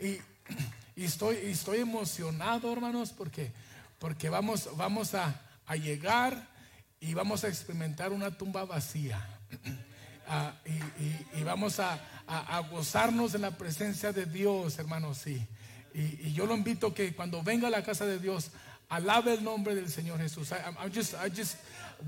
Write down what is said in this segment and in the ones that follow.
y, estoy, estoy emocionado, hermanos, porque, porque vamos, vamos a, a llegar y vamos a experimentar una tumba vacía. Ah, y, y- vamos a, a- a gozarnos en la presencia de Dios, hermanos, sí. Y, y yo lo invito que cuando venga a la casa de Dios, alabe el nombre del Señor Jesús. I, I'm- I'm just, I just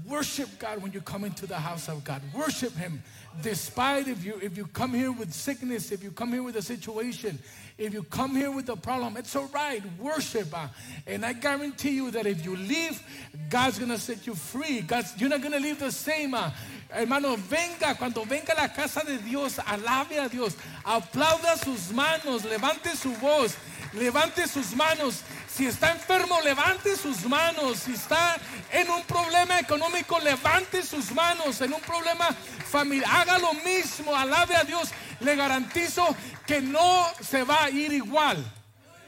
worship God when you come into the house of God. Worship Him, despite if you if you come here with sickness, if you come here with a situation, if you come here with a problem, it's all right. Worship, uh, and I guarantee you that if you leave, God's gonna set you free. God's, you're not gonna leave the same. uh, Hermano, venga, cuando venga a la casa de Dios, alabe a Dios, aplauda sus manos, levante su voz, levante sus manos. Si está enfermo, levante sus manos. Si está en un problema económico, levante sus manos. En un problema familiar, haga lo mismo, alabe a Dios. Le garantizo que no se va a ir igual.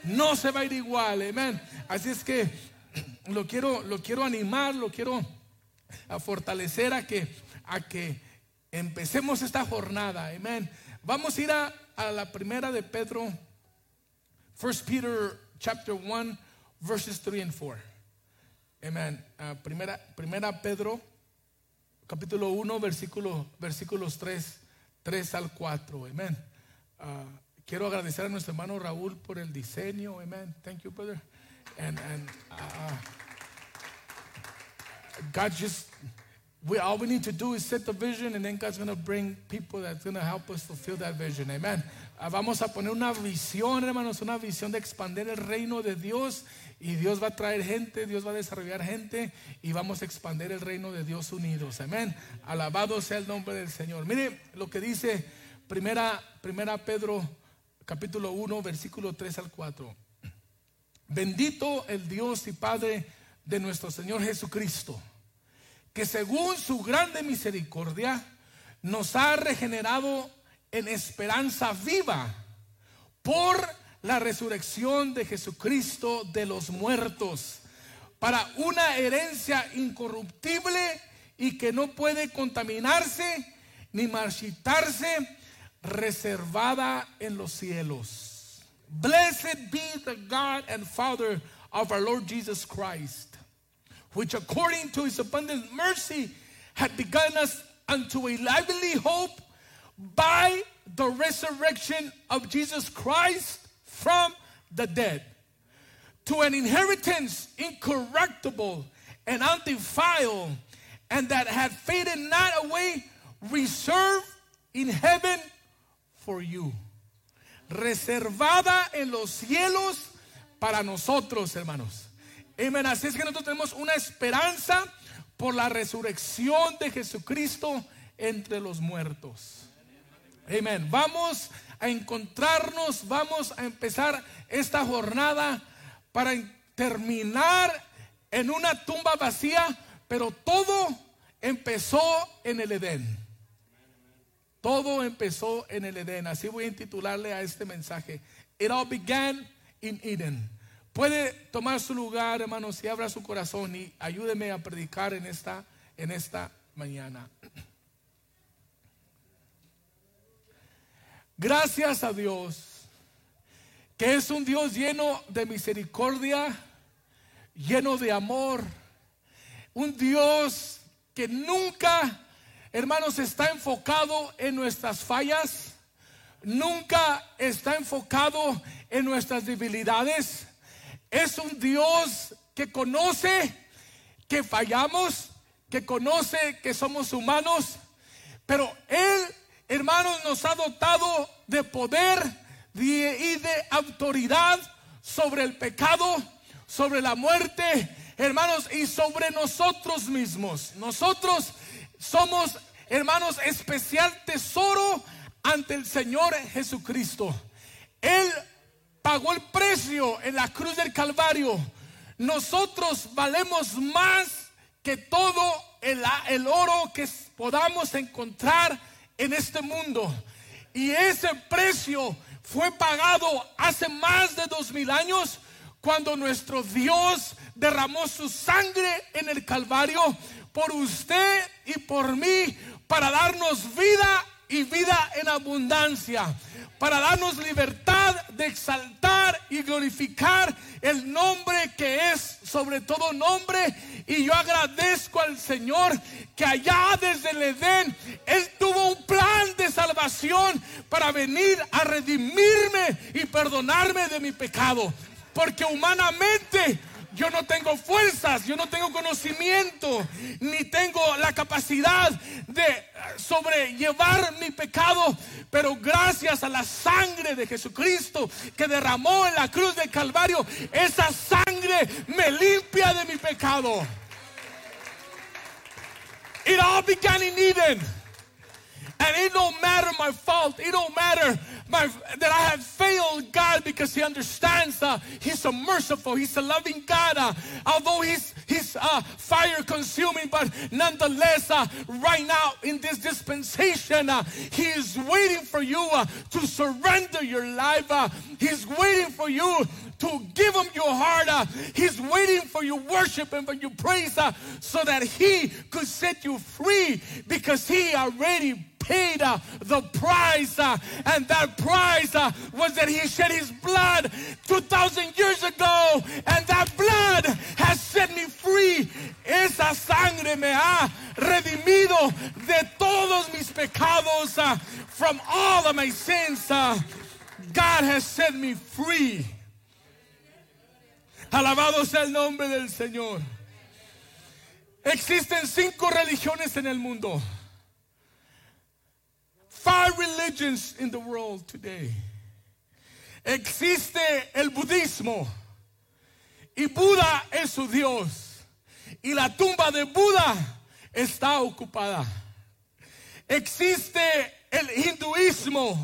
No se va a ir igual, amén. Así es que lo quiero, lo quiero animar, lo quiero a fortalecer a que, a que empecemos esta jornada. Amén. Vamos a ir a, a la primera de Pedro, 1 Peter chapter 1, verses 3 and 4. Amen. Ah, primera, primera Pedro, capítulo 1, versículo, versículos 3, 3 al 4. Amén. Ah, quiero agradecer a nuestro hermano Raúl por el diseño. Amen. Thank you, brother. And, and ah, God just, we, all we need to do is set the vision and then God's going to bring people that's going to help us fulfill that vision. Amen. Ah, Vamos a poner una visión, hermanos, una visión de expandir el reino de Dios y Dios va a traer gente, Dios va a desarrollar gente y vamos a expandir el reino de Dios unidos. Amén. Alabado sea el nombre del Señor. Mire lo que dice primera, primera Pedro capítulo 1 versículo 3 al 4. Bendito el Dios y Padre de nuestro Señor Jesucristo, que según su grande misericordia nos ha regenerado en esperanza viva por la resurrección de Jesucristo de los muertos, para una herencia incorruptible y que no puede contaminarse ni marchitarse, reservada en los cielos. Blessed be the God and Father of our Lord Jesus Christ, which according to his abundant mercy had begun us unto a lively hope by the resurrection of Jesus Christ from the dead, to an inheritance incorruptible and undefiled, and that had faded not away, reserved in heaven for you reservada en los cielos para nosotros, hermanos. Amén. Así es que nosotros tenemos una esperanza por la resurrección de Jesucristo entre los muertos. Amén. Vamos a encontrarnos, vamos a empezar esta jornada para terminar en una tumba vacía, pero todo empezó en el Edén. Todo empezó en el Edén. Así voy a intitularle a este mensaje. It all began in Eden. Puede tomar su lugar, hermanos, y abra su corazón y ayúdeme a predicar en esta, en esta mañana. Gracias a Dios, que es un Dios lleno de misericordia, lleno de amor, un Dios que nunca hermanos, está enfocado en nuestras fallas, nunca está enfocado en nuestras debilidades. Es un Dios que conoce que fallamos, que conoce que somos humanos, pero Él, hermanos, nos ha dotado de poder y de autoridad sobre el pecado, sobre la muerte, hermanos, y sobre nosotros mismos. Nosotros somos, hermanos, especial tesoro ante el Señor Jesucristo. Él pagó el precio en la cruz del Calvario. Nosotros valemos más que todo el, el oro que podamos encontrar en este mundo. Y ese precio fue pagado hace más de dos mil años cuando nuestro Dios derramó su sangre en el Calvario por usted y por mí para darnos vida y vida en abundancia. Para darnos libertad de exaltar y glorificar el nombre que es sobre todo nombre. Y yo agradezco al Señor que allá desde el Edén, Él tuvo un plan de salvación para venir a redimirme y perdonarme de mi pecado. Porque humanamente yo no tengo fuerzas, yo no tengo conocimiento, ni tengo la capacidad de sobrellevar mi pecado, pero gracias a la sangre de Jesucristo que derramó en la cruz del Calvario, esa sangre me limpia de mi pecado. It all began in Eden. And it don't matter my fault. It don't matter my, that I have failed God because He understands. Uh, he's a merciful. He's a loving God. Uh, although He's He's uh, fire consuming, but nonetheless, uh, right now in this dispensation, uh, He is waiting for you uh, to surrender your life. he's waiting for you to give him your heart. he's waiting for your worship and for your praise so that he could set you free because he already paid uh, the price. Uh, and that price uh, was that he shed his blood 2,000 years ago. And that blood has set me free. Esa sangre me ha redimido de todos mis pecados. Uh, from all of my sins. Uh, God has set me free. Alabado sea el nombre del Señor. Existen cinco religiones en el mundo. Five religions in the world today. Existe el budismo y Buda es su Dios y la tumba de Buda está ocupada. Existe el hinduismo,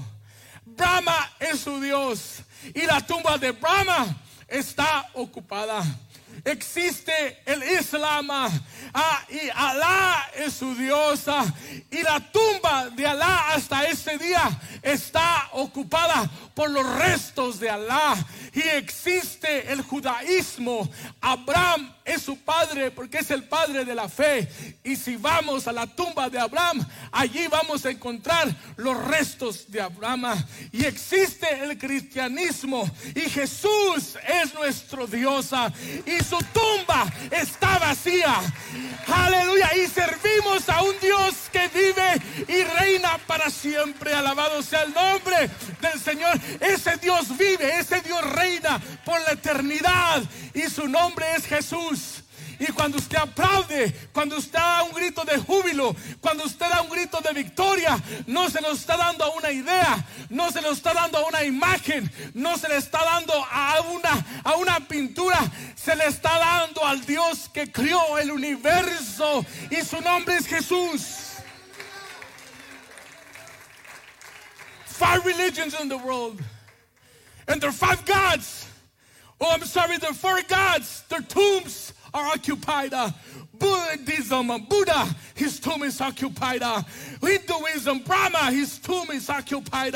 Brahma es su Dios y la tumba de Brahma está ocupada. Existe el Islam ah, y Alá es su diosa y la tumba de Alá hasta este día está ocupada por los restos de Alá y existe el judaísmo. Abraham es su padre porque es el padre de la fe. Y si vamos a la tumba de Abraham, allí vamos a encontrar los restos de Abraham. Y existe el cristianismo y Jesús es nuestro Dios y su tumba está vacía. Aleluya. Y servimos a un Dios que vive y reina para siempre. Alabado sea el nombre del Señor. Ese Dios vive, ese Dios reina por la eternidad y su nombre es Jesús. Y cuando usted aplaude, cuando usted da un grito de júbilo, cuando usted da un grito de victoria, no se lo está dando a una idea, no se lo está dando a una imagen, no se le está dando a una, a una pintura, se le está dando al Dios que crió el universo y su nombre es Jesús. Five religions in the world. And there are five gods. Oh, I'm sorry, are four gods. Their tombs are occupied. Uh, Buddhism, Buddha, his tomb is occupied. Hinduism, Brahma, his tomb is occupied.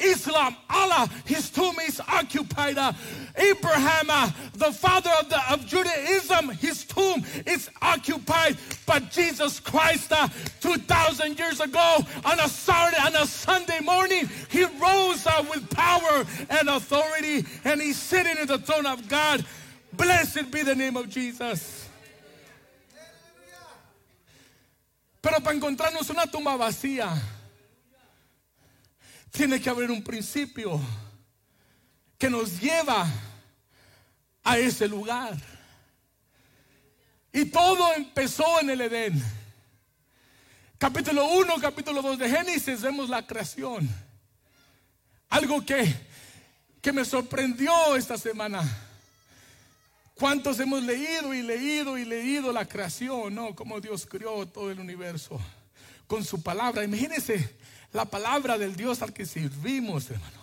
Islam, Allah, his tomb is occupied. Abraham, the father of, the, of Judaism, his tomb is occupied. But Jesus Christ, uh, 2,000 years ago, on a Saturday, on a Sunday morning, he rose uh, with power and authority, and he's sitting in the throne of God. Blessed be the name of Jesus. Pero para encontrarnos una tumba vacía, tiene que haber un principio que nos lleva a ese lugar. Y todo empezó en el Edén. Capítulo 1, capítulo 2 de Génesis, vemos la creación. Algo que, que me sorprendió esta semana. ¿Cuántos hemos leído y leído y leído la creación, no? Cómo Dios creó todo el universo con su palabra. Imagínense la palabra del Dios al que servimos, hermano.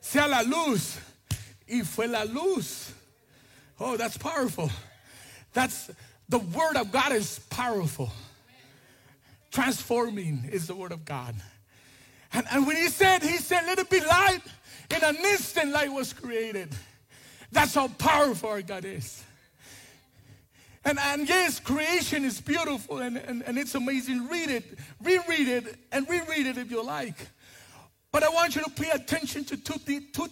Sea la luz y fue la luz. Oh, that's powerful. That's the word of God is powerful. Transforming is the word of God. And, and when he said, he said, let it be light. In an instant, light was created. That's how powerful our God is. And, and yes, creation is beautiful and, and, and it's amazing. Read it, reread it, and reread it if you like. But I want you to pay attention to two, two,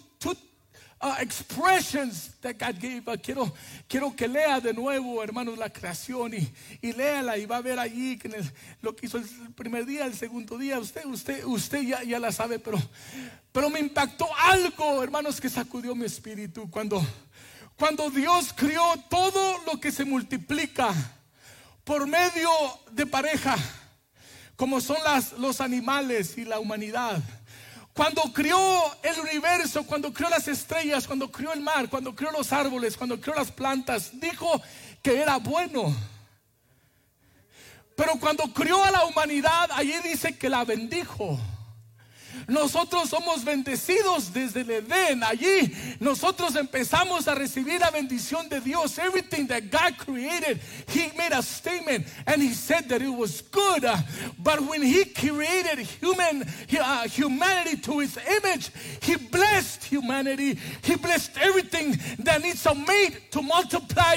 uh, expressions that God gave. Quiero, quiero que lea de nuevo, hermanos, la creación y, y léala y va a ver allí que lo que hizo el primer día, el segundo día. Usted, usted, usted ya, ya la sabe, pero, pero me impactó algo, hermanos, que sacudió mi espíritu cuando, cuando Dios crió todo lo que se multiplica por medio de pareja, como son las, los animales y la humanidad. Cuando crió el universo, cuando crió las estrellas, cuando crió el mar, cuando crió los árboles, cuando crió las plantas, dijo que era bueno. Pero cuando crió a la humanidad, allí dice que la bendijo. Nosotros somos bendecidos desde el Edén. Allí nosotros empezamos a recibir la bendición de Dios. Everything that God created, He made a statement and He said that it was good. But when He created human uh, humanity to His image, He blessed humanity. He blessed everything that needs a mate to multiply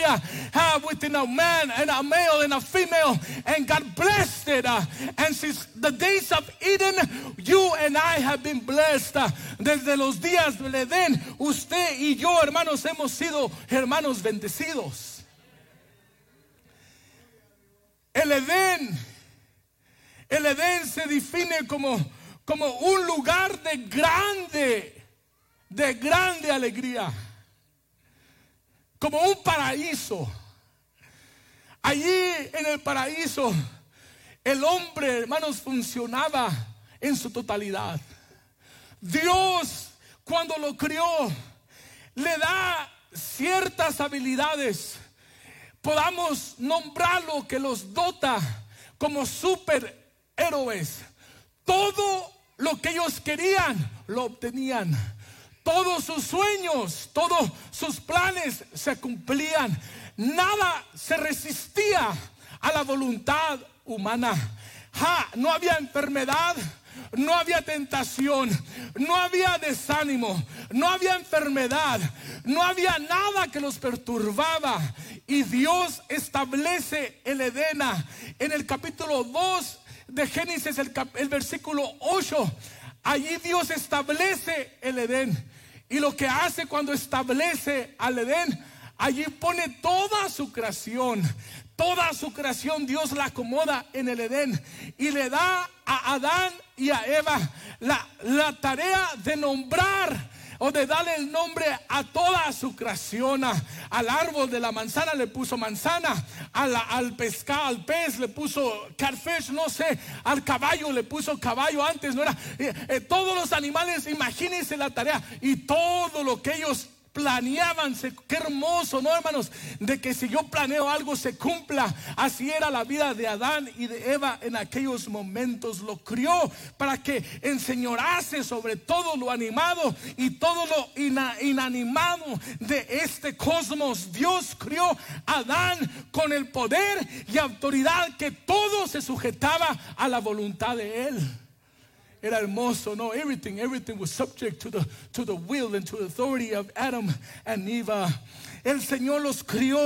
uh, within a man and a male and a female. And God blessed it. Uh, and since the days of Eden, you and I have been blessed. Desde los días del Edén, usted y yo, hermanos, hemos sido hermanos bendecidos. El Edén, el Edén se define como, como un lugar de grande, de grande alegría, como un paraíso. Allí en el paraíso, el hombre, hermanos, funcionaba en su totalidad. Dios, cuando lo crió, le da ciertas habilidades. Podamos nombrarlo que los dota como superhéroes. Todo lo que ellos querían, lo obtenían. Todos sus sueños, todos sus planes se cumplían. Nada se resistía a la voluntad humana. no había enfermedad, no había tentación, no había desánimo, no había enfermedad, no había nada que los perturbaba. Y Dios establece el Edena en el capítulo 2 de Génesis, el, el versículo 8. Allí Dios establece el Edén. Y lo que hace cuando establece al Edén, allí pone toda su creación, Toda su creación Dios la acomoda en el Edén y le da a Adán y a Eva la, la tarea de nombrar o de darle el nombre a toda su creación. Al árbol de la manzana le puso manzana, al pescado, al pez le puso catfish, no sé, al caballo le puso caballo antes, no era. Eh, eh, todos los animales, imagínense la tarea y todo lo que ellos planeaban, qué hermoso, ¿no, hermanos? De que si yo planeo algo se cumpla. Así era la vida de Adán y de Eva en aquellos momentos. Lo crió para que enseñorase sobre todo lo animado y todo lo inanimado de este cosmos. Dios crió a Adán con el poder y autoridad que todo se sujetaba a la voluntad de él. Era hermoso. No, everything, everything was subject to the, to the will and to the authority of Adam and Eve. El Señor los crió.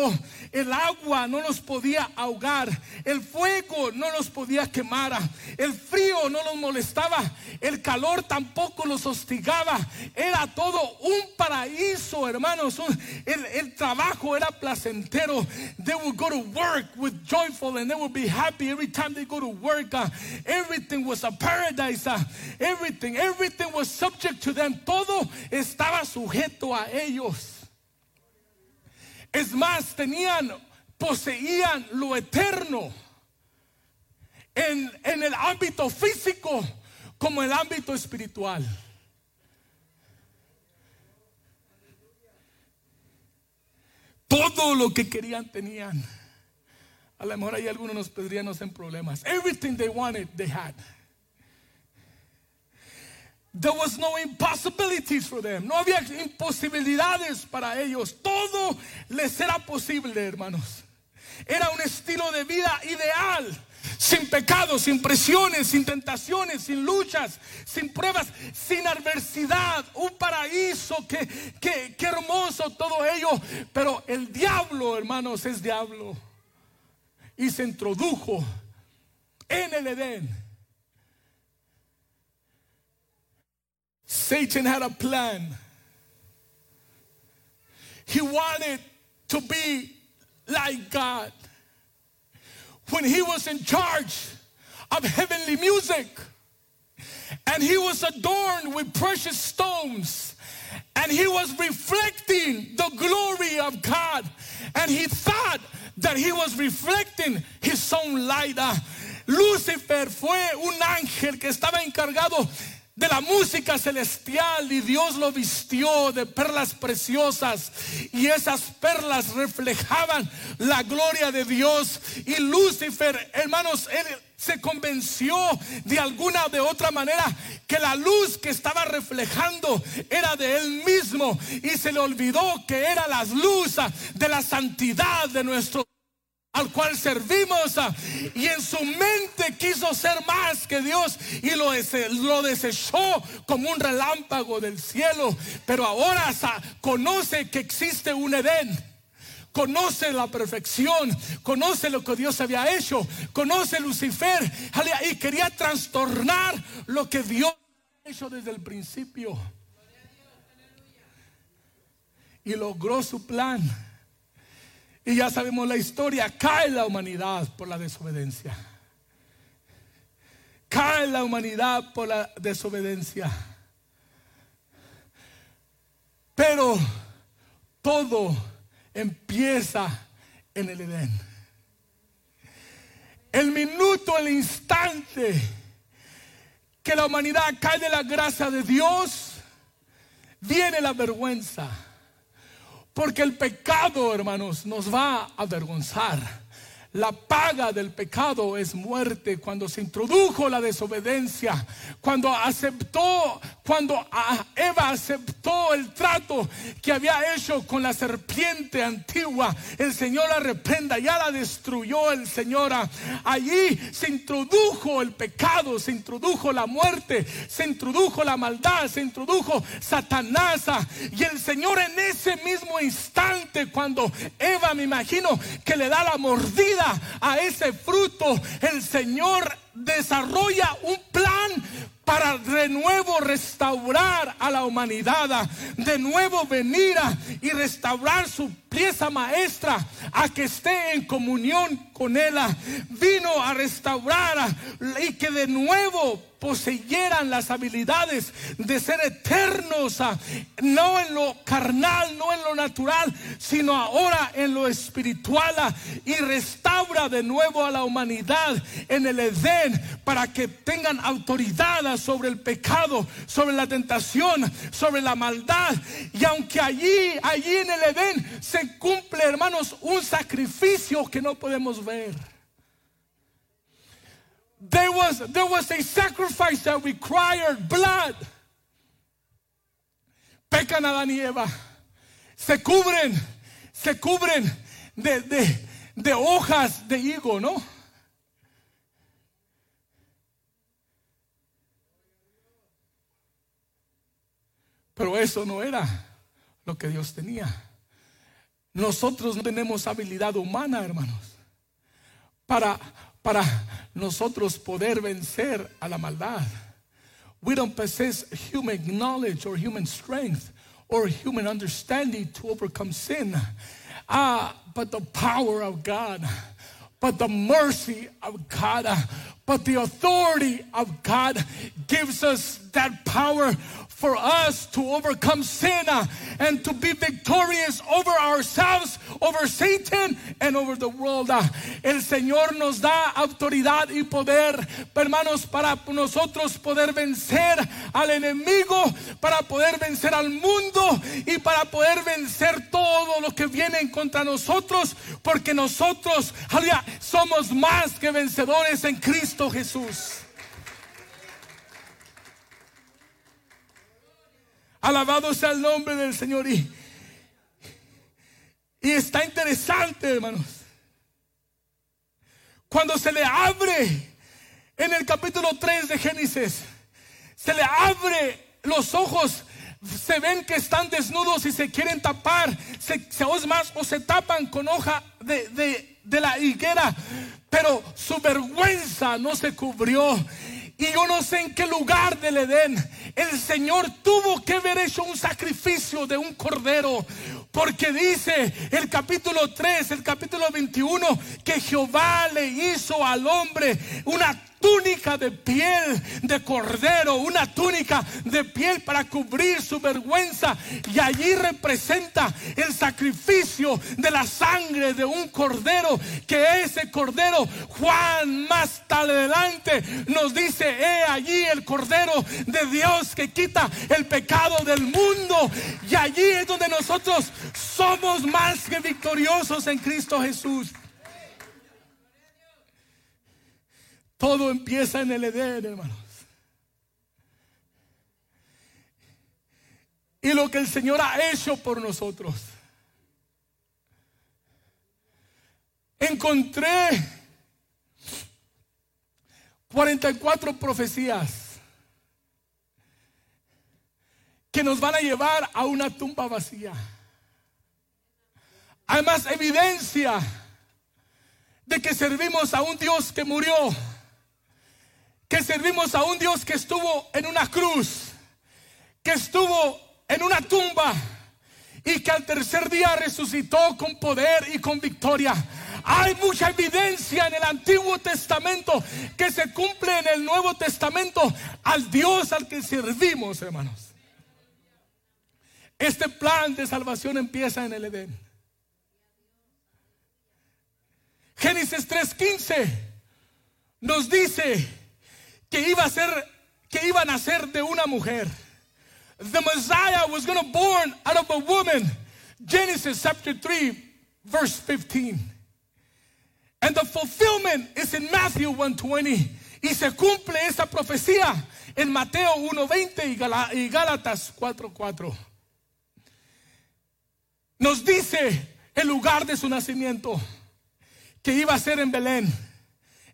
El agua no los podía ahogar. El fuego no los podía quemar. El frío no los molestaba. El calor tampoco los hostigaba. Era todo un paraíso, hermanos. El, el trabajo era placentero. They would go to work with joyful and they would be happy every time they go to work. Uh, everything was a paradise. Uh, everything, everything was subject to them. Todo estaba sujeto a ellos. Es más, tenían, poseían lo eterno en, en el ámbito físico como el ámbito espiritual. Todo lo que querían tenían. A lo mejor hay algunos nos podrían en problemas. Everything they wanted, they had. There was no impossibilities for them. No había imposibilidades para ellos. Todo les era posible, hermanos. Era un estilo de vida ideal. Sin pecados, sin presiones, sin tentaciones, sin luchas, sin pruebas, sin adversidad. Un paraíso, que, que, que hermoso todo ello. Pero el diablo, hermanos, es diablo. Y se introdujo en el Edén Satan had a plan. He wanted to be like God. When he was in charge of heavenly music, and he was adorned with precious stones, and he was reflecting the glory of God, and he thought that he was reflecting his own light. Ah, Lucifer fue un ángel que estaba encargado de la música celestial y Dios lo vistió de perlas preciosas y esas perlas reflejaban la gloria de Dios. Y Lucifer, hermanos, él se convenció de alguna de otra manera que la luz que estaba reflejando era de él mismo y se le olvidó que era la luz de la santidad de nuestro al cual servimos ah, y en su mente quiso ser más que Dios y lo, lo desechó como un relámpago del cielo, pero ahora conoce que existe un Edén. Conoce la perfección, conoce lo que Dios había hecho, conoce Lucifer y quería trastornar lo que Dios había hecho desde el principio. Y logró su plan y ya sabemos la historia, cae la humanidad por la desobediencia. Cae la humanidad por la desobediencia. Pero todo empieza en el Edén. El minuto, el instante que la humanidad cae de la gracia de Dios, viene la vergüenza porque el pecado, hermanos, nos va a avergonzar. La paga del pecado es muerte. Cuando se introdujo la desobediencia, cuando aceptó, cuando Eva aceptó el trato que había hecho con la serpiente antigua, el Señor la reprenda, ya la destruyó el Señor. Allí se introdujo el pecado, se introdujo la muerte, se introdujo la maldad, se introdujo Satanás. Y el Señor en ese mismo instante, cuando Eva, me imagino, que le da la mordida, a ese fruto, el Señor desarrolla un plan para de nuevo restaurar a la humanidad, de nuevo venir y restaurar su pieza maestra a que esté en comunión con Él. Vino a restaurar y que de nuevo poseyeran las habilidades de ser eternos, ah, no en lo carnal, no en lo natural, sino ahora en lo espiritual, ah, y restaura de nuevo a la humanidad en el Edén para que tengan autoridad sobre el pecado, sobre la tentación, sobre la maldad. Y aunque allí, allí en el Edén se cumple, hermanos, un sacrificio que no podemos ver. There was, there was a sacrifice that required blood. Pecan Adán y Eva. Se cubren, se cubren de, de, de hojas de higo, ¿no? Pero eso no era lo que Dios tenía. Nosotros no tenemos habilidad humana, hermanos, para para nosotros poder vencer a la maldad. We don't possess human knowledge or human strength or human understanding to overcome sin. Ah, but the power of God, but the mercy of God, but the authority of God gives us that power for us to overcome sin uh, and to be victorious over ourselves, over Satan and over the world. Uh, el Señor nos da autoridad y poder, hermanos, para nosotros poder vencer al enemigo, para poder vencer al mundo y para poder vencer todo lo que viene contra nosotros, porque nosotros, somos más que vencedores en Cristo Jesús. Alabado sea el nombre del Señor. Y, y está interesante, hermanos. Cuando se le abre en el capítulo 3 de Génesis, se le abre los ojos, se ven que están desnudos y se quieren tapar, se, se o más, o se tapan con hoja de, de, de la higuera, pero su vergüenza no se cubrió Y yo no sé en qué lugar del Edén el Señor tuvo que haber hecho un sacrificio de un cordero. Porque dice el capítulo 3, el capítulo 21, que Jehová le hizo al hombre una túnica de piel de cordero, una túnica de piel para cubrir su vergüenza. Y allí representa el sacrificio de la sangre de un cordero, que ese cordero, Juan más adelante nos dice, he allí el cordero de Dios que quita el pecado del mundo. Y allí es donde nosotros somos más que victoriosos en Cristo Jesús. Todo empieza en el Edén, hermanos. Y lo que el Señor ha hecho por nosotros. Encontré 44 profecías que nos van a llevar a una tumba vacía. Hay más evidencia de que servimos a un Dios que murió que servimos a un Dios que estuvo en una cruz, que estuvo en una tumba y que al tercer día resucitó con poder y con victoria. Hay mucha evidencia en el Antiguo Testamento que se cumple en el Nuevo Testamento al Dios al que servimos, hermanos. Este plan de salvación empieza en el Edén. Génesis 3:15 nos dice que iba a ser, que iba a nacer de una mujer. The Messiah was going to born out of a woman. Genesis chapter 3, verse 15. And the fulfillment is in Matthew 120. Y se cumple esa profecía en Mateo 1.20 y Gálatas 4.4. Nos dice el lugar de su nacimiento, que iba a ser en Belén.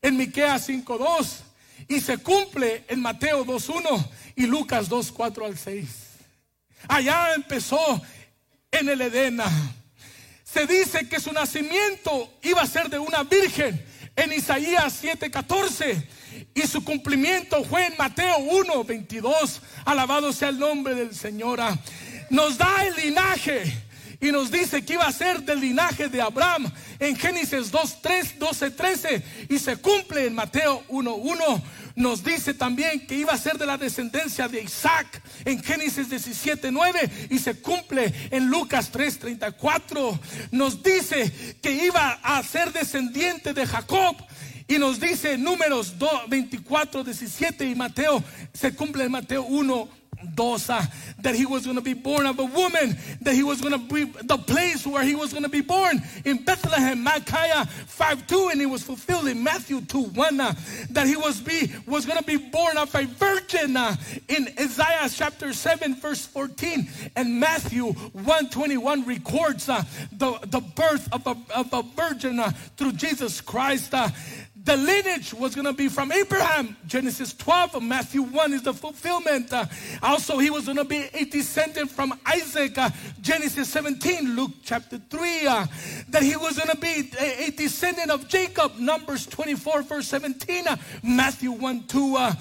En Miqueas 5.2 y se cumple en Mateo 2.1 y Lucas 2.4 al 6. Allá empezó en el Edén. Se dice que su nacimiento iba a ser de una virgen en Isaías 7:14 y su cumplimiento fue en Mateo 1:22. Alabado sea el nombre del Señor. Nos da el linaje y nos dice que iba a ser del linaje de Abraham en Génesis 2, 3, 12, 13 y se cumple en Mateo 1, 1. Nos dice también que iba a ser de la descendencia de Isaac en Génesis 17, 9 y se cumple en Lucas 3, 34. Nos dice que iba a ser descendiente de Jacob y nos dice números 2, 24, 17 y Mateo se cumple en Mateo 1, Dosa, that he was going to be born of a woman, that he was going to be the place where he was going to be born in Bethlehem, Micaiah 5 2, and it was fulfilled in Matthew 2 1, uh, that he was be was going to be born of a virgin uh, in Isaiah chapter 7, verse 14, and Matthew 121 records uh, the, the birth of a, of a virgin uh, through Jesus Christ. The lineage was going to be from Abraham. Genesis 12, Matthew 1 is the fulfillment. Uh, also, he was going to be a descendant from Isaac. Uh, Genesis 17, Luke chapter 3. Uh, that he was going to be a, a, descendant of Jacob. Numbers 24, verse 17. Uh, Matthew 1, 2. Uh,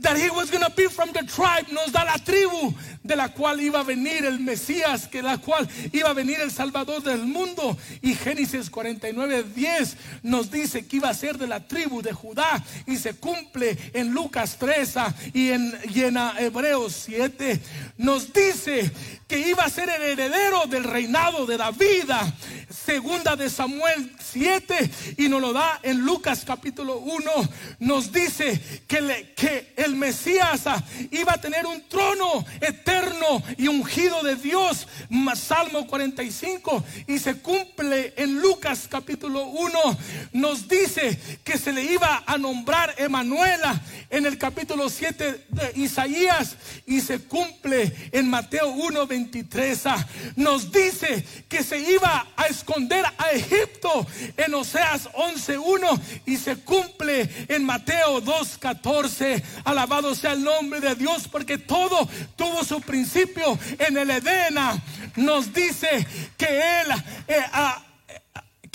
that he was going to be from the tribe, nos da la tribu de la cual iba a venir el Mesías, que la cual iba a venir el Salvador del mundo. Y Génesis 49, 10 nos dice que iba a ser de la tribu de Judá y se cumple en Lucas 3 ah, y en, y en Hebreos 7. Nos dice que iba a ser el heredero del reinado de David. Segunda de Samuel 7 y nos lo da en Lucas capítulo 1. Nos dice que, que el Mesías iba a tener un trono eterno y ungido de Dios. Salmo 45 y se cumple en Lucas capítulo 1. Nos dice que se le iba a nombrar Emanuela en el capítulo 7 de Isaías y se cumple en Mateo 1, 23. Nos dice que se iba a esconder a Egipto en Oseas 11.1 y se cumple en Mateo 2.14. Alabado sea el nombre de Dios porque todo tuvo su principio en el Edén. Nos dice que Él... Eh,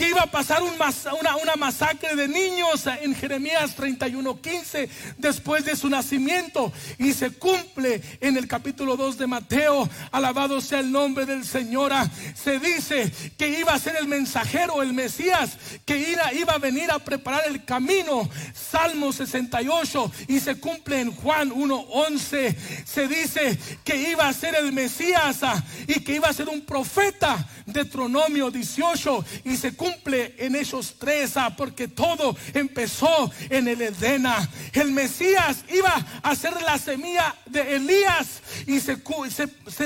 iba a pasar una, una, masacre de niños en Jeremías 31:15 después de su nacimiento y se cumple en el capítulo 2 de Mateo. Alabado sea el nombre del Señor. Se dice que iba a ser el mensajero, el Mesías, que iba, iba a venir a preparar el camino. Salmo 68 y se cumple en Juan 1:11. Se dice que iba a ser el Mesías y que iba a ser un profeta. Deuteronomio 18 y se cumple en esos tres, porque todo empezó en el Edena. El Mesías iba a ser la semilla de Elías y se,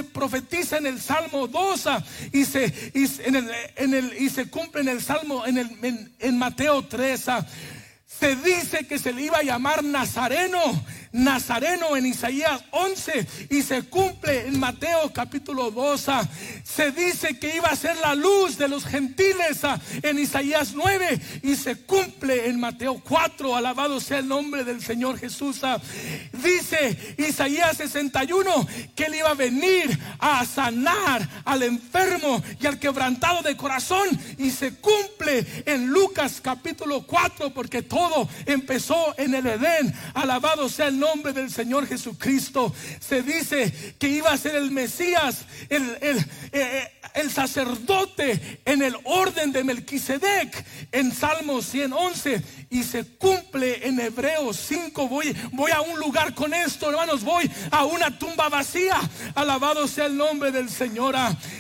profetiza en el Salmo 2 ah, y, se, y, en el, en el, y se cumple en el Salmo, en, el, en, Mateo 3. Ah. Se dice que se le iba a llamar Nazareno Nazareno en Isaías 11 y se cumple en Mateo capítulo 2. Se dice que iba a ser la luz de los gentiles ah, en Isaías 9 y se cumple en Mateo 4. Alabado sea el nombre del Señor Jesús. Ah. Dice Isaías 61 que él iba a venir a sanar al enfermo y al quebrantado de corazón y se cumple en Lucas capítulo 4 porque todo empezó en el Edén. Alabado sea el nombre del Señor Jesucristo. Se dice que iba a ser el Mesías, el, el, eh, el sacerdote en el orden de Melquisedec en Salmo 111 y se cumple en Hebreos 5. Voy, voy a un lugar con esto, hermanos, voy a una tumba vacía. Alabado sea el nombre del Señor.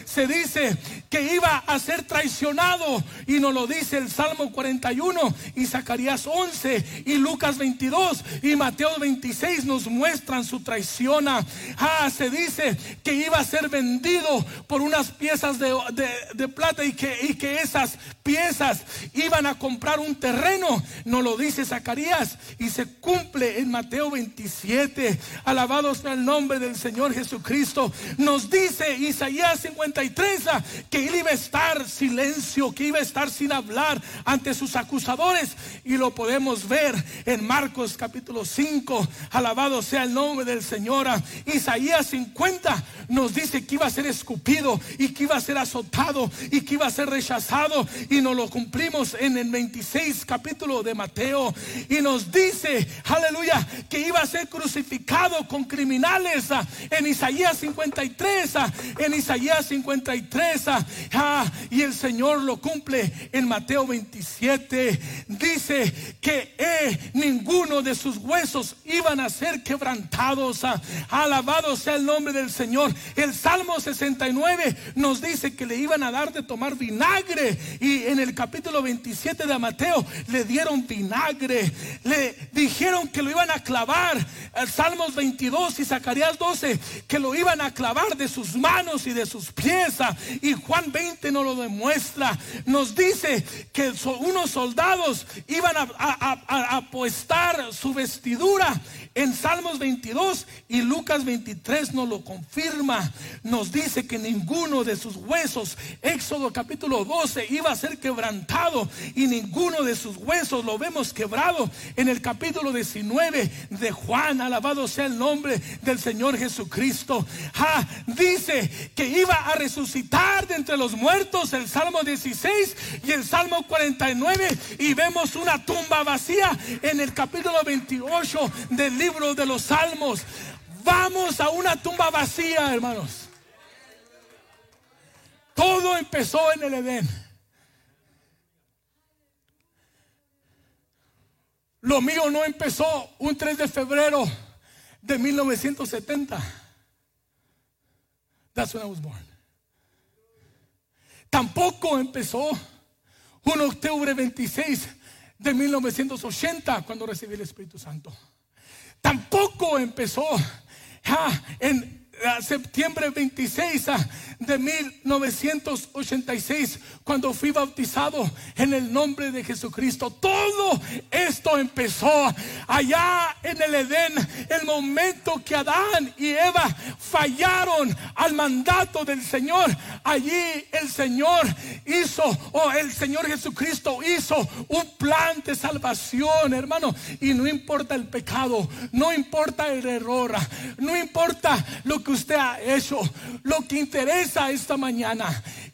Se dice que iba a ser traicionado y nos lo dice el Salmo 41 y Zacarías 11 y Lucas 22 y Mateo 26 nos muestran su traición. Ah, se dice que iba a ser vendido por unas piezas de, plata y que, y que esas piezas iban a comprar un terreno. Nos lo dice Zacarías y se cumple en Mateo 27. Alabado sea el nombre del Señor Jesucristo. Nos dice Isaías 53 que él iba a estar silencio, que iba a estar sin hablar ante sus acusadores. Y lo podemos ver en Marcos capítulo 5. Alabado sea el nombre del Señor. Isaías 50 nos dice que iba a ser escupido y que iba a ser azotado y que iba a ser rechazado. Y nos lo cumplimos en el 26 capítulo de Mateo. Y nos dice, aleluya, que iba a ser crucificado con criminales en Isaías 53. En Isaías 53. Ah, y el Señor lo cumple en Mateo 27. Dice que eh, ninguno de sus huesos iban a ser quebrantados. Ah, alabado sea el nombre del Señor. El Salmo 69 nos dice que le iban a dar de tomar vinagre. Y en el capítulo 27 de Mateo le dieron vinagre. Le dijeron que lo iban a clavar. El Salmos 22 y Zacarías 12 que lo iban a clavar de sus manos y de sus pies. Y Juan 20 nos lo demuestra. Nos dice que unos soldados iban a, a, apuestar su vestidura en Salmos 22 y Lucas 23 nos lo confirma. Nos dice que ninguno de sus huesos, Éxodo capítulo 12, iba a ser quebrantado y ninguno de sus huesos lo vemos quebrado en el capítulo 19 de Juan. Alabado sea el nombre del Señor Jesucristo. Ah, dice que iba a resucitar de entre los muertos, el Salmo 16 y el Salmo 49 y vemos una tumba vacía en el capítulo 28 del libro de los Salmos. Vamos a una tumba vacía, hermanos. Todo empezó en el Edén. Lo mío no empezó un 3 de febrero de 1970. That's when I was born. Tampoco empezó un octubre 26 de 1980 cuando recibí el Espíritu Santo. Tampoco empezó ah, en septiembre 26 de 1986, cuando fui bautizado en el nombre de Jesucristo. Todo esto empezó allá en el Edén, el momento que Adán y Eva fallaron al mandato del Señor. Allí el Señor hizo, o el Señor Jesucristo hizo un plan de salvación, hermano. Y no importa el pecado, no importa el error, no importa lo que usted ha hecho. Lo que interesa esta mañana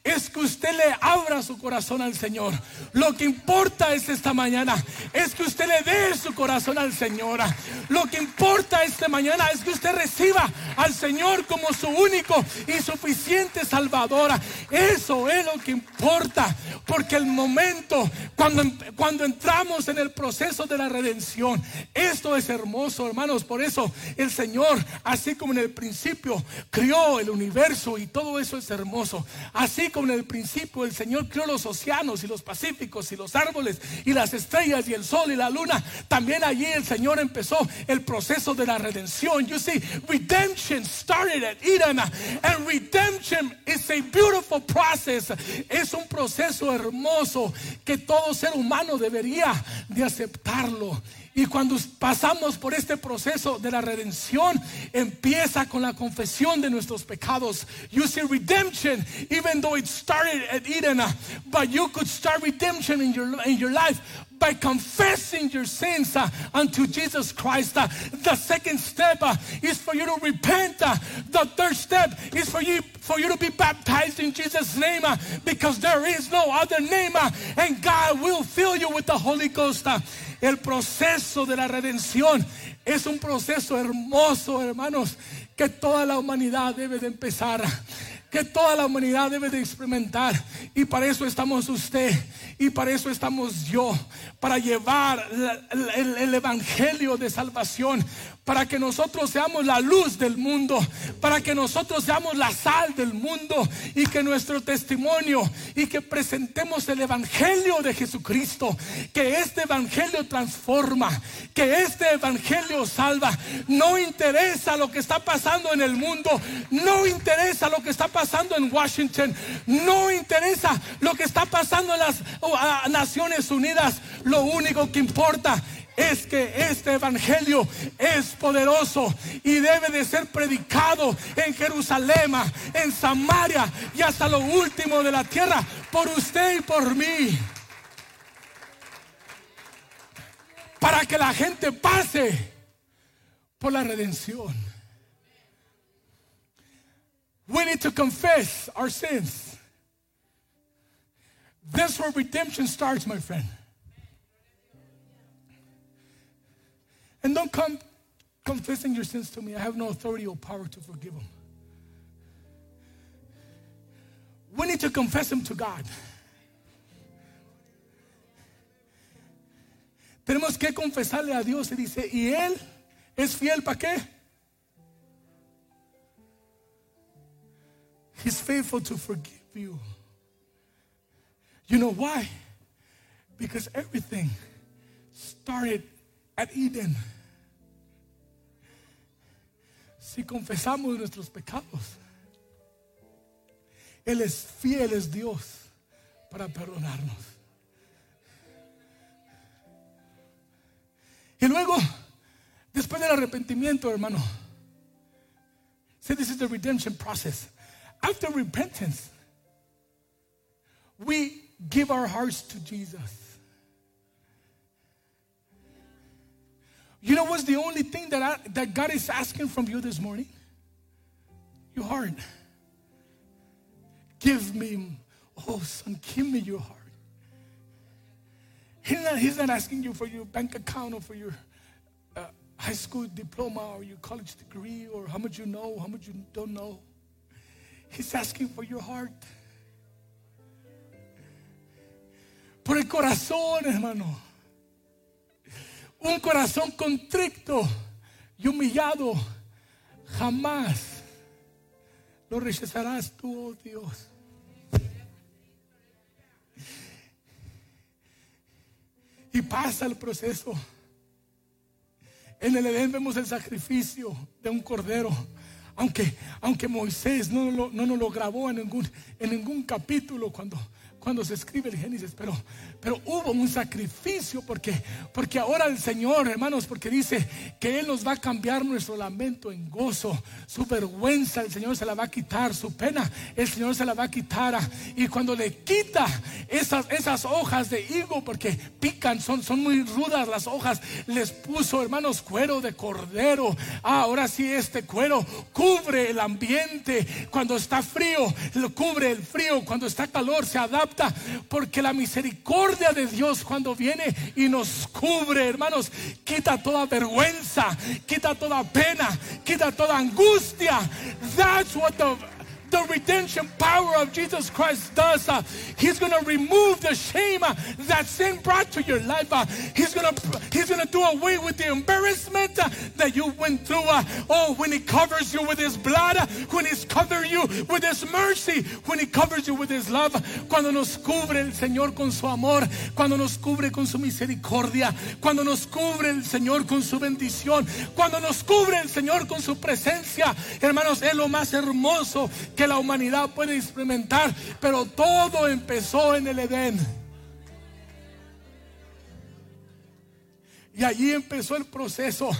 es que usted le abra su corazón al Señor. Lo que importa es esta mañana, es que usted le dé su corazón al Señor. Lo que importa esta mañana es que usted reciba al Señor como su único y suficiente Salvador. Eso es lo que importa, porque el momento cuando, cuando entramos en el proceso de la redención, esto es hermoso, hermanos. Por eso el Señor, así como en el principio, crió el universo y todo eso es hermoso. Así como en el principio el Señor creó los océanos y los pacíficos y los árboles y las estrellas y el sol y la luna, también allí el Señor empezó el proceso de la redención. You see, redemption started at Eden and redemption is a beautiful process. Es un proceso hermoso que todo ser humano debería de aceptarlo. Y cuando pasamos por este proceso de la redención, empieza con la confesión de nuestros pecados. You see redemption, even though it started at Eden, uh, but you could start redemption in your, in your life by confessing your sins uh, unto Jesus Christ. Uh, the second step uh, is for you to repent. Uh, the third step is for you for you to be baptized in Jesus' name uh, because there is no other name and God will fill you with the Holy Ghost. El proceso de la redención es un proceso hermoso, hermanos, que toda la humanidad debe de empezar que toda la humanidad debe de experimentar. Y para eso estamos usted y para eso estamos yo, para llevar el, el, Evangelio de salvación, para que nosotros seamos la luz del mundo, para que nosotros seamos la sal del mundo y que nuestro testimonio y que presentemos el Evangelio de Jesucristo, que este Evangelio transforma, que este Evangelio salva. No interesa lo que está pasando en el mundo, no interesa lo que está pasando en Washington, no interesa lo que está pasando en las Naciones Unidas, lo único que importa es que este evangelio es poderoso y debe de ser predicado en Jerusalén, en Samaria y hasta lo último de la tierra por usted y por mí. Para que la gente pase por la redención. We need to confess our sins. That's where redemption starts, my friend. Don't come confessing your sins to me. I have no authority or power to forgive them. We need to confess them to God. Tenemos que confesarle a Dios y dice, ¿y Él es fiel para qué? He's faithful to forgive you. You know why? Because everything started at Eden. Si confesamos nuestros pecados, Él es fiel, es Dios para perdonarnos. Y luego, después del arrepentimiento, hermano, say this is the redemption process. After repentance, we give our hearts to Jesus. You know what's the only thing that, I, that God is asking from you this morning? Your heart. Give me, oh son, give me your heart. He's not, he's not asking you for your bank account or for your uh, high school diploma or your college degree or how much you know, how much you don't know. He's asking for your heart. Por el corazón, hermano. Un corazón contrito y humillado jamás lo rechazarás tú, oh Dios. Y pasa el proceso. En el Edén vemos el sacrificio de un cordero. Aunque, aunque Moisés no, no, no lo grabó en ningún, en ningún capítulo cuando, cuando se escribe el Génesis, pero, pero hubo un sacrificio porque, porque ahora el Señor, hermanos, porque dice que Él nos va a cambiar nuestro lamento en gozo, su vergüenza el Señor se la va a quitar, su pena el Señor se la va a quitar. Y cuando le quita esas, esas hojas de higo, porque pican, son, son muy rudas las hojas, les puso, hermanos, cuero de cordero. Ah, ahora sí, este cuero cubre el ambiente. Cuando está frío, lo cubre el frío. Cuando está calor, se adapta. Porque la misericordia de Dios cuando viene y nos cubre, hermanos, quita toda vergüenza, quita toda pena, quita toda angustia. That's what the the redemption power of Jesus Christ does. Uh, he's going to remove the shame uh, that sin brought to your life. Uh, he's going to he's going to do away with the embarrassment uh, that you went through. Uh, oh, when he covers you with his blood, uh, when he's covered you with his mercy, when he covers you with his love, cuando nos cubre el Señor con su amor, cuando nos cubre con su misericordia, cuando nos cubre el Señor con su bendición, cuando nos cubre el Señor con su presencia, hermanos, es lo más hermoso que la humanidad puede experimentar, pero todo empezó en el Edén. Y allí empezó el proceso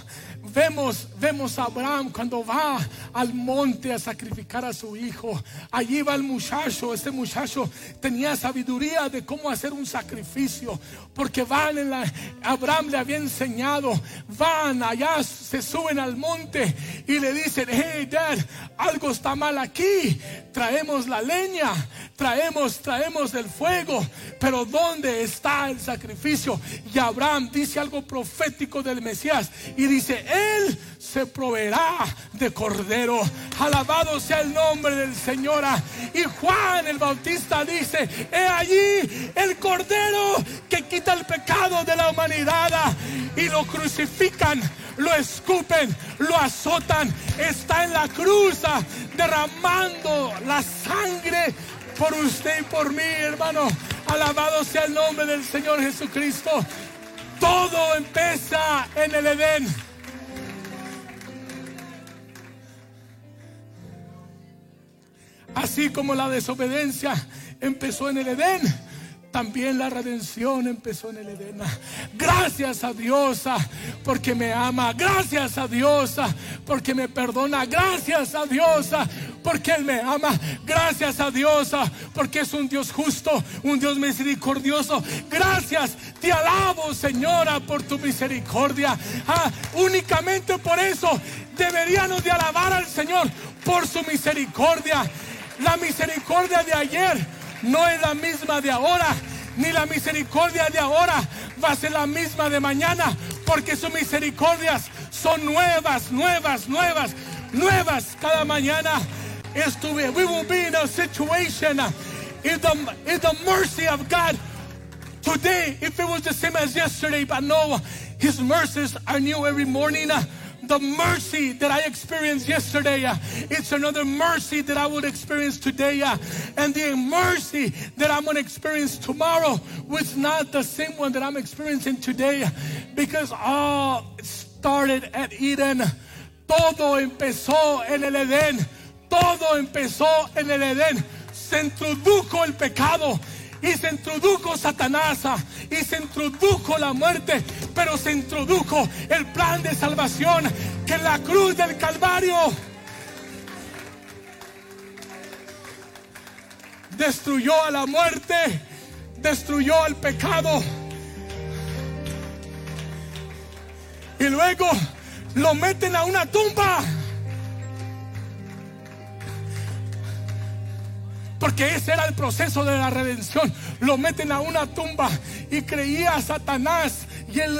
Vemos, vemos a Abraham cuando va al monte a sacrificar a su hijo. Allí va el muchacho. Este muchacho tenía sabiduría de cómo hacer un sacrificio. Porque van en la, Abraham le había enseñado. Van allá, se suben al monte y le dicen, hey dad, algo está mal aquí. Traemos la leña, traemos, traemos el fuego. Pero ¿dónde está el sacrificio? Y Abraham dice algo profético del Mesías y dice, él se proveerá de cordero. Alabado sea el nombre del Señor. Y Juan el Bautista dice, he allí el cordero que quita el pecado de la humanidad. Y lo crucifican, lo escupen, lo azotan. Está en la cruz derramando la sangre por usted y por mí, hermano. Alabado sea el nombre del Señor Jesucristo. Todo empieza en el Edén. Así como la desobediencia empezó en el Edén, también la redención empezó en el Edén. Gracias a Dios porque me ama. Gracias a Dios porque me perdona. Gracias a Dios porque Él me ama. Gracias a Dios porque es un Dios justo, un Dios misericordioso. Gracias, te alabo Señora por tu misericordia. Ah, únicamente por eso deberíamos de alabar al Señor por su misericordia. La misericordia de ayer no es la misma de ahora, ni la misericordia de ahora va a ser la misma de mañana, porque sus misericordias son nuevas, nuevas, nuevas, nuevas cada mañana. Estuve, we will be in a situation in the, in the mercy of God today if it was the same as yesterday, but no, His mercies are new every morning the mercy that I experienced yesterday, uh, it's another mercy that I would experience today. Uh, and the mercy that I'm going to experience tomorrow was not the same one that I'm experiencing today because all started at Eden. Todo empezó en el Edén. Todo empezó en el Edén. Se introdujo el pecado y se introdujo Satanás y se introdujo la muerte, pero se introdujo el plan de salvación que la cruz del Calvario destruyó a la muerte, destruyó al pecado. Y luego lo meten a una tumba. Porque ese era el proceso de la redención. Lo meten a una tumba y creía Satanás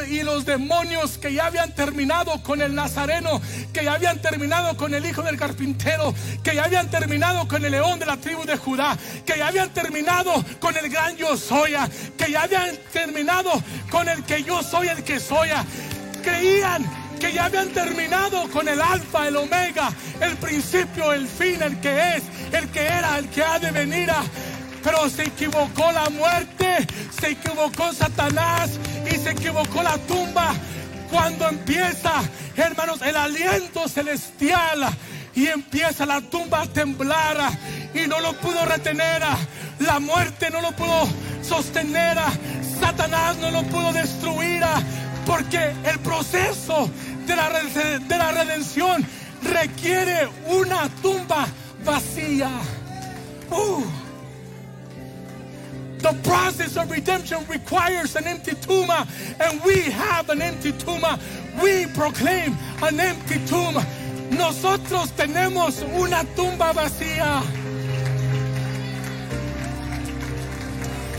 y, los demonios que ya habían terminado con el Nazareno, que ya habían terminado con el hijo del carpintero, que ya habían terminado con el león de la tribu de Judá, que ya habían terminado con el gran yo soy, que ya habían terminado con el que yo soy el que soy. Creían que ya habían terminado con el alfa, el omega, el principio, el fin, el que es, el que era, el que ha de venir. Pero se equivocó la muerte, se equivocó Satanás y se equivocó la tumba. Cuando empieza, hermanos, el aliento celestial y empieza la tumba a temblar y no lo pudo retener. La muerte no lo pudo sostener. Satanás no lo pudo destruir porque el proceso de la, de la redención requiere una tumba vacía. The process of redemption requires an empty tomb, and we have an empty tomb. We proclaim an empty tomb. Nosotros tenemos una tumba vacía.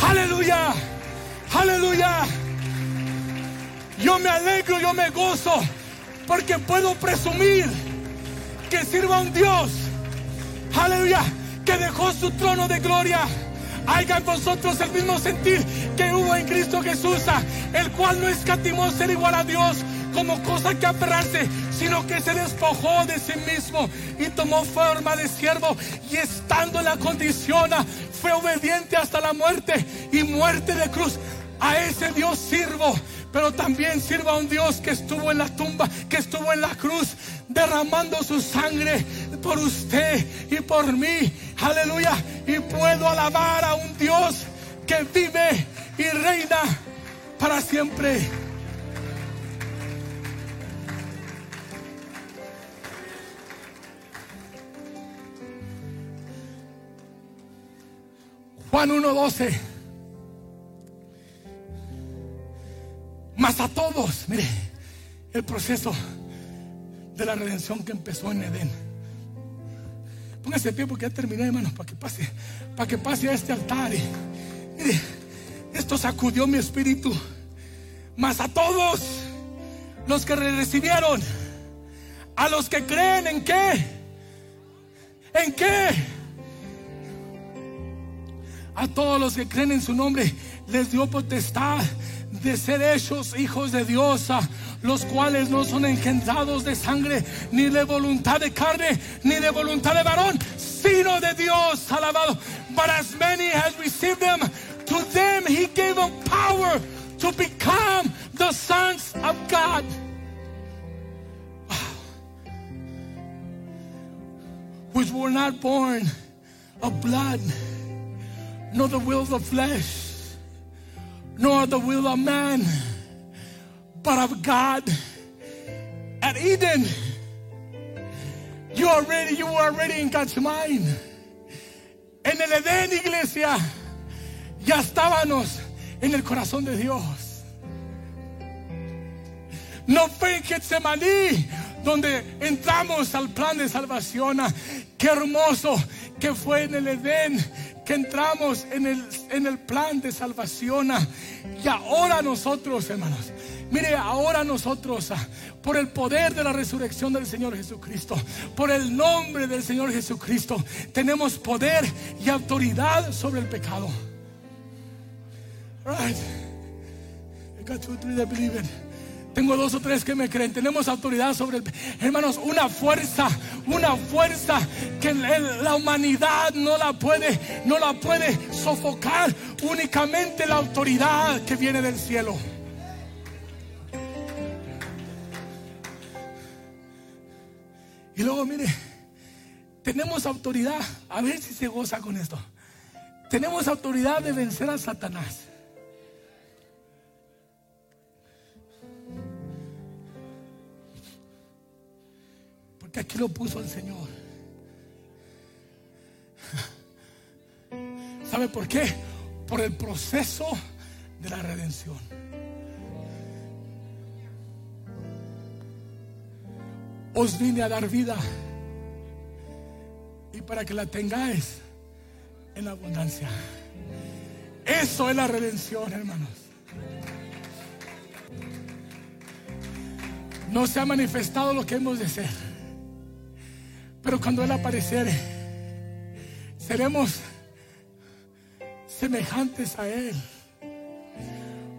Aleluya. Aleluya. Yo me alegro, yo me gozo, porque puedo presumir que sirva a un Dios. Aleluya. Que dejó su trono de gloria. Haya en vosotros el mismo sentir que hubo en Cristo Jesús, el cual no escatimó ser igual a Dios como cosa que aferrarse, sino que se despojó de sí mismo y tomó forma de siervo y estando en la condición fue obediente hasta la muerte y muerte de cruz. A ese Dios sirvo, pero también sirvo a un Dios que estuvo en la tumba, que estuvo en la cruz, derramando su sangre por usted y por mí. Aleluya. Y puedo alabar a un Dios que vive y reina para siempre. Juan 1.12. Más a todos, mire, el proceso de la redención que empezó en Edén. Póngase pie porque ya terminé, hermanos, para que pase, para que pase a este altar. mire, esto sacudió mi espíritu. Más a todos los que recibieron, a los que creen en qué, en qué a todos los que creen en su nombre les dio potestad de ser hechos hijos de Dios, los cuales no son engendrados de sangre, ni de voluntad de carne, ni de voluntad de varón, sino de Dios, alabado. But as many has received them, to them he gave them power to become the sons of God. Which were not born of blood nor the will of the flesh, nor the will of man, but of God. At Eden, you are ready, you are ready in God's mind. En el Edén, iglesia, ya estábamos en el corazón de Dios. No fue en Getsemaní donde entramos al plan de salvación. Qué hermoso que fue en el Edén que entramos en el, en el plan de salvación. Y ahora nosotros, hermanos, mire, ahora nosotros, ah, por el poder de la resurrección del Señor Jesucristo, por el nombre del Señor Jesucristo, tenemos poder y autoridad sobre el pecado. Right. I got two, three that believe it. Tengo dos o tres que me creen. Tenemos autoridad sobre el... Hermanos, una fuerza, una fuerza que la humanidad no la puede, no la puede sofocar. Únicamente la autoridad que viene del cielo. Y luego, mire, tenemos autoridad. A ver si se goza con esto. Tenemos autoridad de vencer a Satanás. Aquí lo puso el Señor. ¿Sabe por qué? Por el proceso de la redención. Os vine a dar vida y para que la tengáis en abundancia. Eso es la redención, hermanos. No se ha manifestado lo que hemos de ser. Pero cuando Él apareciere, seremos semejantes a Él.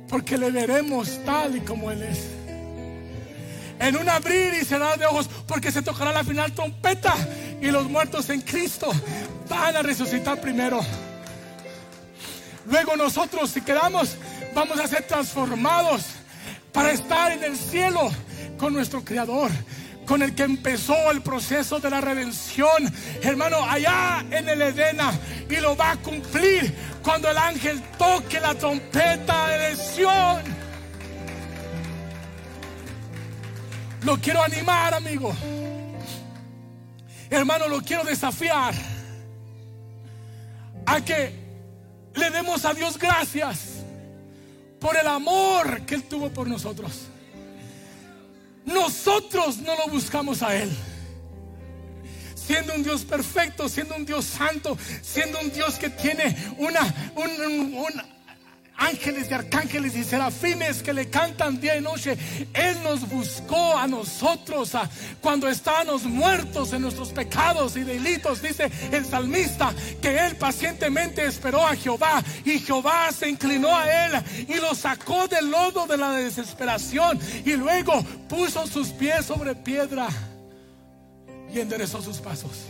Porque le veremos tal y como Él es. En un abrir y cerrar de ojos, porque se tocará la final trompeta y los muertos en Cristo van a resucitar primero. Luego nosotros, si quedamos, vamos a ser transformados para estar en el cielo con nuestro Creador con el que empezó el proceso de la redención, hermano, allá en el Edena, y lo va a cumplir cuando el ángel toque la trompeta de elección. Lo quiero animar, amigo. Hermano, lo quiero desafiar a que le demos a Dios gracias por el amor que Él tuvo por nosotros. Nosotros no lo buscamos a Él. Siendo un Dios perfecto, siendo un Dios santo, siendo un Dios que tiene una, un, ángeles y arcángeles y serafines que le cantan día y noche. Él nos buscó a nosotros cuando estábamos muertos en nuestros pecados y delitos. Dice el salmista que él pacientemente esperó a Jehová y Jehová se inclinó a él y lo sacó del lodo de la desesperación y luego puso sus pies sobre piedra y enderezó sus pasos.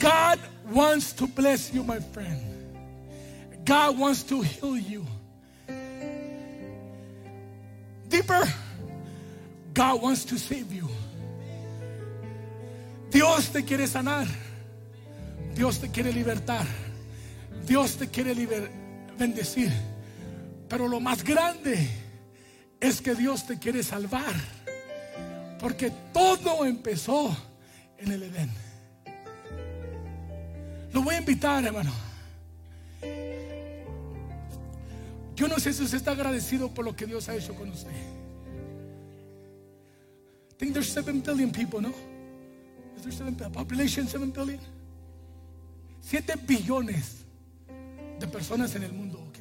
God wants to bless you, my friend. God wants to heal you. Deeper, God wants to save you. Dios te quiere sanar. Dios te quiere libertar. Dios te quiere bendecir. Pero lo más grande es que Dios te quiere salvar. Porque todo empezó en el Edén. Lo voy a invitar, hermano. Yo no sé si usted está agradecido por lo que Dios ha hecho con usted. Think there's 7 billion people, ¿no? Is there 7 population 7 billion? 7 billones de personas en el mundo, ¿ok?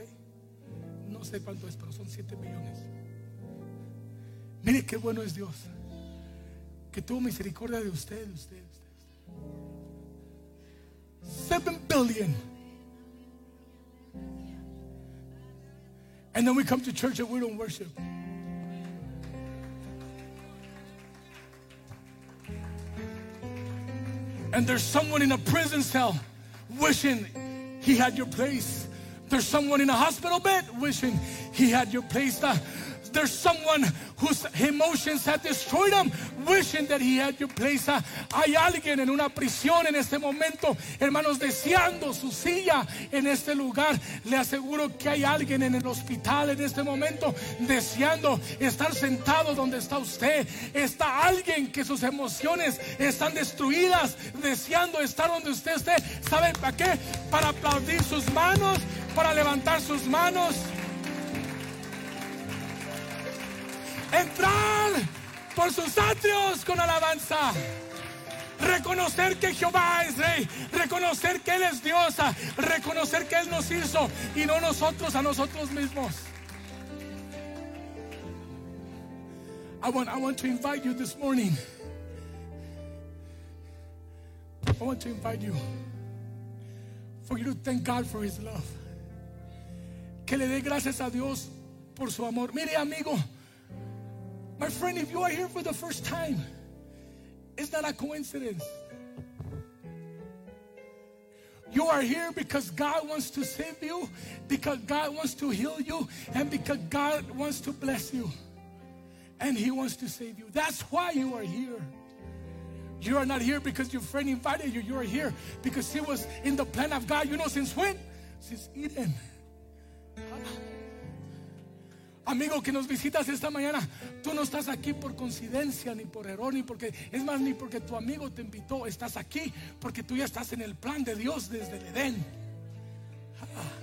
No sé cuánto es, pero son 7 billones. Mire qué bueno es Dios que tuvo misericordia de usted, usted, usted. Seven billion. And then we come to church and we don't worship. And there's someone in a prison cell wishing he had your place. There's someone in a hospital bed wishing he had your place. Uh, there's someone whose emotions have destroyed him, wishing that he had your place. Hay alguien en una prisión en este momento, hermanos, deseando su silla en este lugar. Le aseguro que hay alguien en el hospital en este momento deseando estar sentado donde está usted. Está alguien que sus emociones están destruidas, deseando estar donde usted esté. ¿Sabe para qué? Para aplaudir sus manos, para levantar sus manos. entrar por sus atrios con alabanza. Reconocer que Jehová es rey, reconocer que Él es diosa, reconocer que Él nos hizo y no nosotros a nosotros mismos. I want, I want to invite you this morning. I want to invite you for you to thank God for His love. Que le dé gracias a Dios por su amor. Mire, amigo. My friend, if you are here for the first time, it's not a coincidence. You are here because God wants to save you, because God wants to heal you, and because God wants to bless you. And He wants to save you. That's why you are here. You are not here because your friend invited you. You are here because He was in the plan of God. You know, since when? Since Eden. Amigo que nos visitas esta mañana, tú no estás aquí por coincidencia, ni por error, ni porque, es más, ni porque tu amigo te invitó. Estás aquí porque tú ya estás en el plan de Dios desde el Edén. Ah.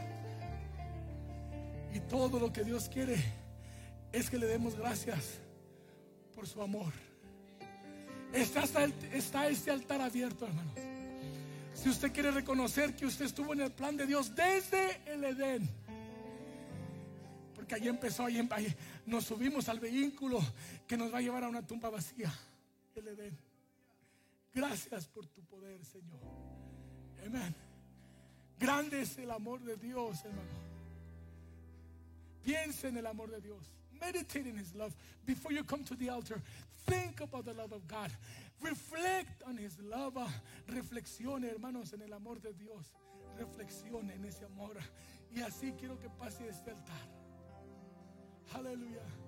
Y todo lo que Dios quiere es que le demos gracias por su amor. Está, está este altar abierto, hermanos. Si usted quiere reconocer que usted estuvo en el plan de Dios desde el Edén que ahí empezó, ahí, nos subimos al vehículo que nos va a llevar a una tumba vacía, el Edén. Gracias por tu poder, Señor. Amén. Grande es el amor de Dios, hermano. Piensa en el amor de Dios. Meditate in His love. Before you come to the altar, think about the love of God. Reflect on His love. Reflexione, hermanos, en el amor de Dios. Reflexione en ese amor. Y así quiero que pase este altar. Hallelujah.